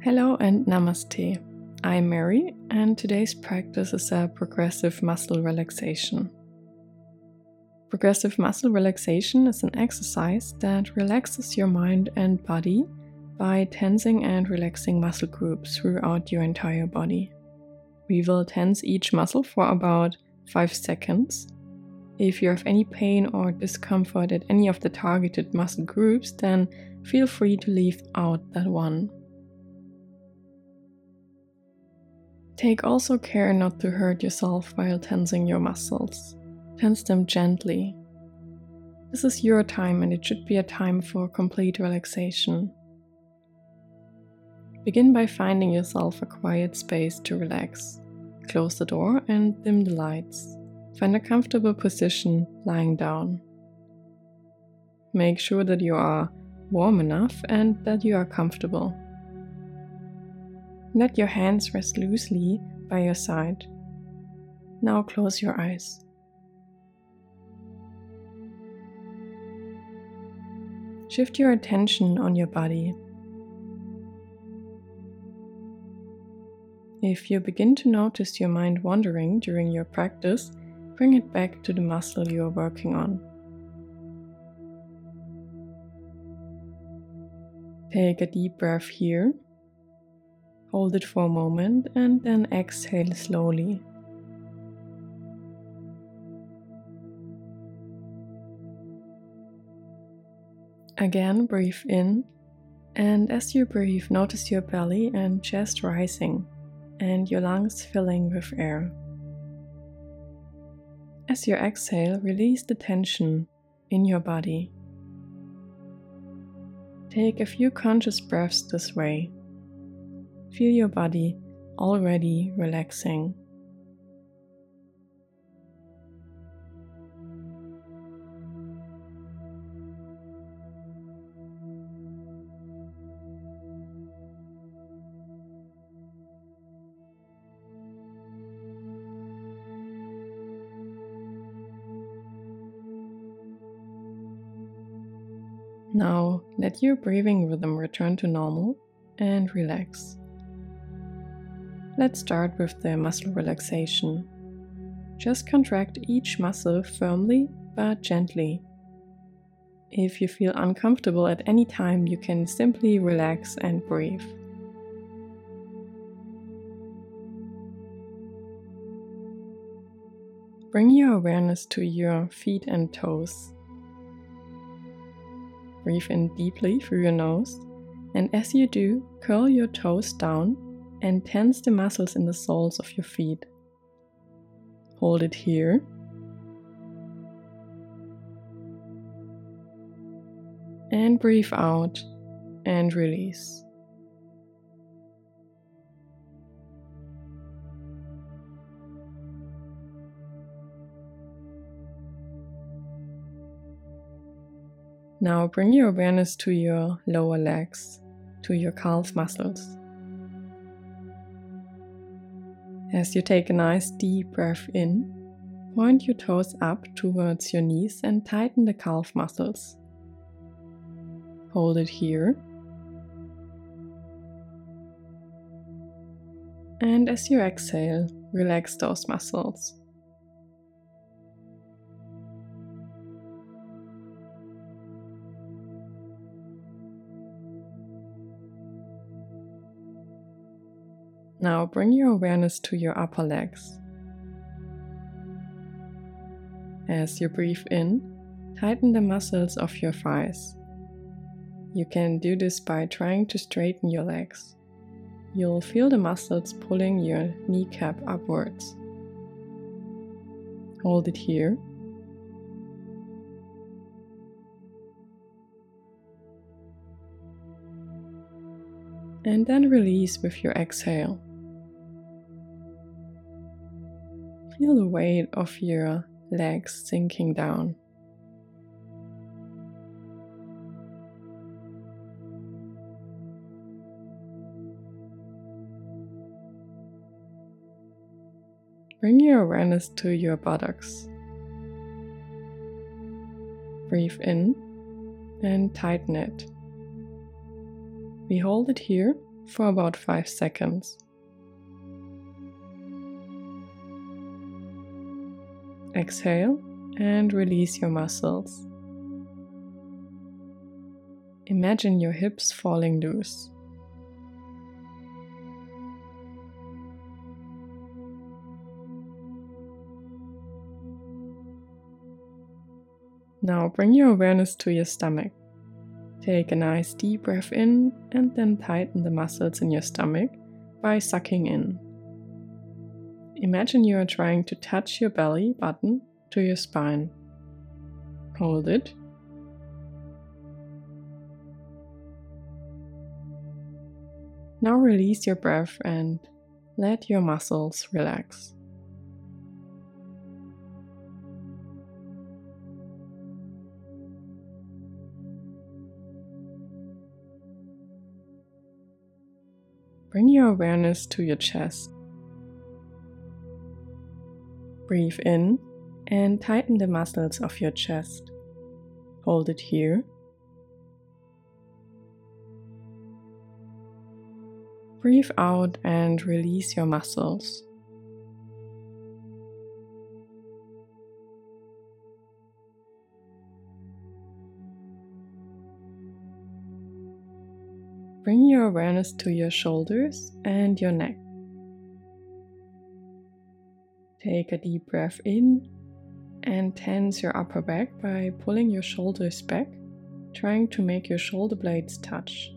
Hello and namaste. I'm Mary, and today's practice is a progressive muscle relaxation. Progressive muscle relaxation is an exercise that relaxes your mind and body by tensing and relaxing muscle groups throughout your entire body. We will tense each muscle for about 5 seconds. If you have any pain or discomfort at any of the targeted muscle groups, then feel free to leave out that one. Take also care not to hurt yourself while tensing your muscles. Tense them gently. This is your time and it should be a time for complete relaxation. Begin by finding yourself a quiet space to relax. Close the door and dim the lights. Find a comfortable position lying down. Make sure that you are warm enough and that you are comfortable. Let your hands rest loosely by your side. Now close your eyes. Shift your attention on your body. If you begin to notice your mind wandering during your practice, bring it back to the muscle you are working on. Take a deep breath here. Hold it for a moment and then exhale slowly. Again, breathe in, and as you breathe, notice your belly and chest rising and your lungs filling with air. As you exhale, release the tension in your body. Take a few conscious breaths this way. Feel your body already relaxing. Now let your breathing rhythm return to normal and relax. Let's start with the muscle relaxation. Just contract each muscle firmly but gently. If you feel uncomfortable at any time, you can simply relax and breathe. Bring your awareness to your feet and toes. Breathe in deeply through your nose, and as you do, curl your toes down and tense the muscles in the soles of your feet. Hold it here. And breathe out and release. Now bring your awareness to your lower legs, to your calf muscles. As you take a nice deep breath in, point your toes up towards your knees and tighten the calf muscles. Hold it here. And as you exhale, relax those muscles. Now bring your awareness to your upper legs. As you breathe in, tighten the muscles of your thighs. You can do this by trying to straighten your legs. You'll feel the muscles pulling your kneecap upwards. Hold it here. And then release with your exhale. Feel the weight of your legs sinking down. Bring your awareness to your buttocks. Breathe in and tighten it. We hold it here for about 5 seconds. Exhale and release your muscles. Imagine your hips falling loose. Now bring your awareness to your stomach. Take a nice deep breath in and then tighten the muscles in your stomach by sucking in. Imagine you are trying to touch your belly button to your spine. Hold it. Now release your breath and let your muscles relax. Bring your awareness to your chest. Breathe in and tighten the muscles of your chest. Hold it here. Breathe out and release your muscles. Bring your awareness to your shoulders and your neck. Take a deep breath in and tense your upper back by pulling your shoulders back, trying to make your shoulder blades touch.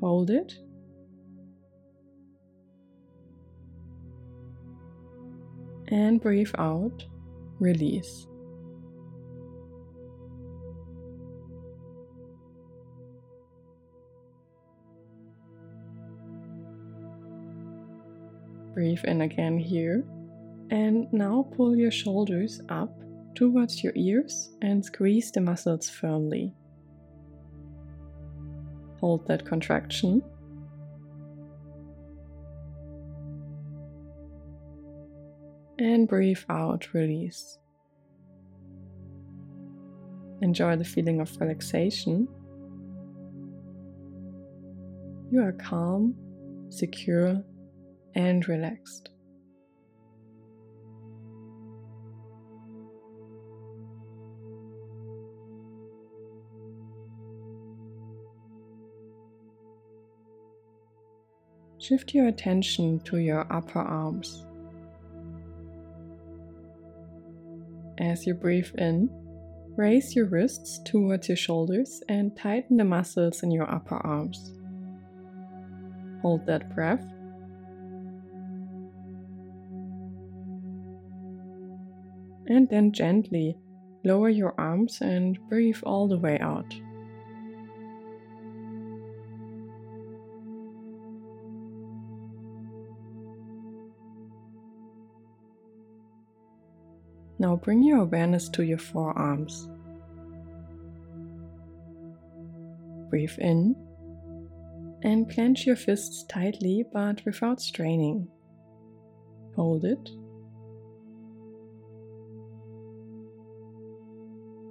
Hold it. And breathe out, release. Breathe in again here. And now pull your shoulders up towards your ears and squeeze the muscles firmly. Hold that contraction. And breathe out, release. Enjoy the feeling of relaxation. You are calm, secure, and relaxed. Shift your attention to your upper arms. As you breathe in, raise your wrists towards your shoulders and tighten the muscles in your upper arms. Hold that breath and then gently lower your arms and breathe all the way out. Now bring your awareness to your forearms. Breathe in and clench your fists tightly but without straining. Hold it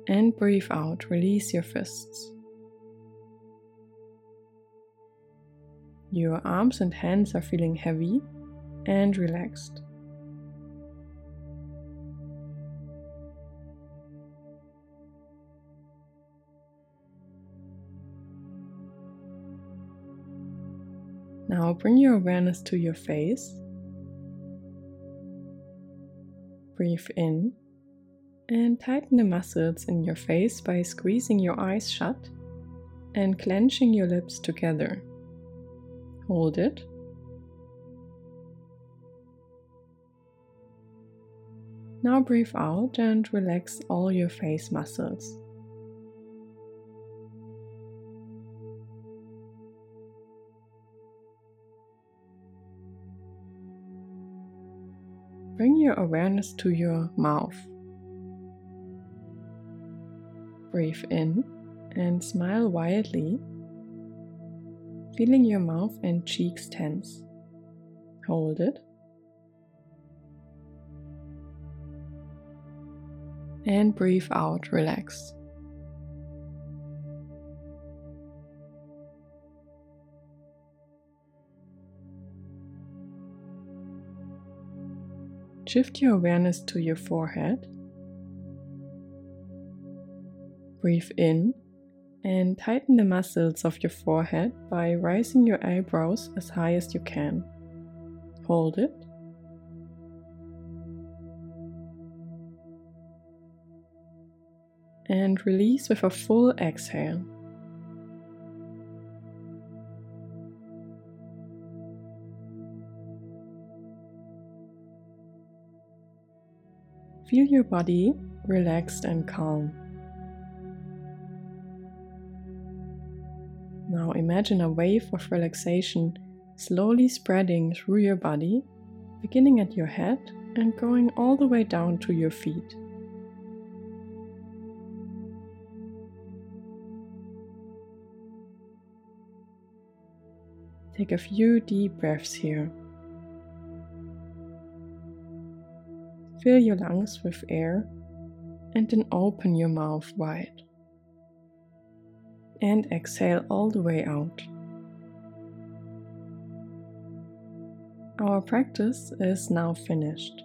and breathe out, release your fists. Your arms and hands are feeling heavy and relaxed. Now bring your awareness to your face. Breathe in and tighten the muscles in your face by squeezing your eyes shut and clenching your lips together. Hold it. Now breathe out and relax all your face muscles. Awareness to your mouth. Breathe in and smile wildly, feeling your mouth and cheeks tense. Hold it. And breathe out, relax. Shift your awareness to your forehead. Breathe in and tighten the muscles of your forehead by rising your eyebrows as high as you can. Hold it. And release with a full exhale. Feel your body relaxed and calm. Now imagine a wave of relaxation slowly spreading through your body, beginning at your head and going all the way down to your feet. Take a few deep breaths here. Fill your lungs with air and then open your mouth wide. And exhale all the way out. Our practice is now finished.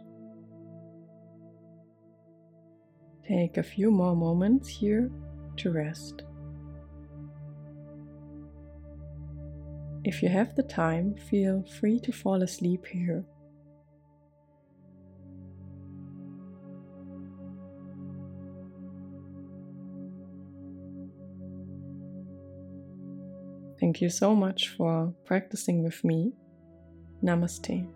Take a few more moments here to rest. If you have the time, feel free to fall asleep here Thank you so much for practicing with me. Namaste.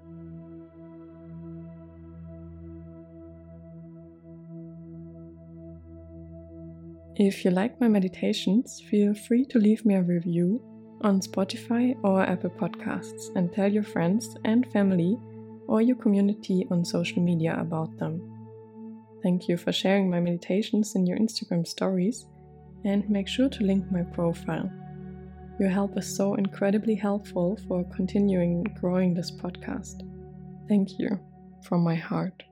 If you like my meditations, feel free to leave me a review on Spotify or Apple Podcasts and tell your friends and family or your community on social media about them. Thank you for sharing my meditations in your Instagram stories and make sure to link my profile. Your help is so incredibly helpful for continuing growing this podcast. Thank you from my heart.